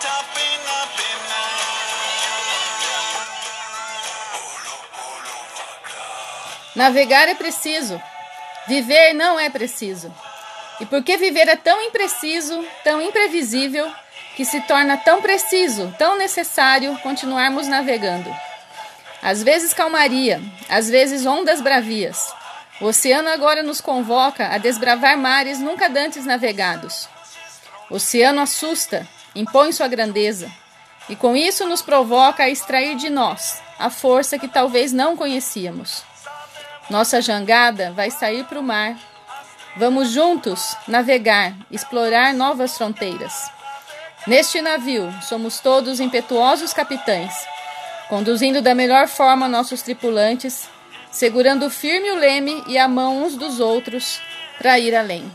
Tapena pena Navegar é preciso. Viver não é preciso. E porque viver é tão impreciso, tão imprevisível, que se torna tão preciso, tão necessário continuarmos navegando. Às vezes calmaria, às vezes ondas bravias. O oceano agora nos convoca a desbravar mares nunca dantes navegados. O oceano assusta, impõe sua grandeza, e com isso nos provoca a extrair de nós a força que talvez não conhecíamos. Nossa jangada vai sair para o mar. Vamos juntos navegar, explorar novas fronteiras. Neste navio, somos todos impetuosos capitães, conduzindo da melhor forma nossos tripulantes, segurando firme o leme e a mão uns dos outros para ir além.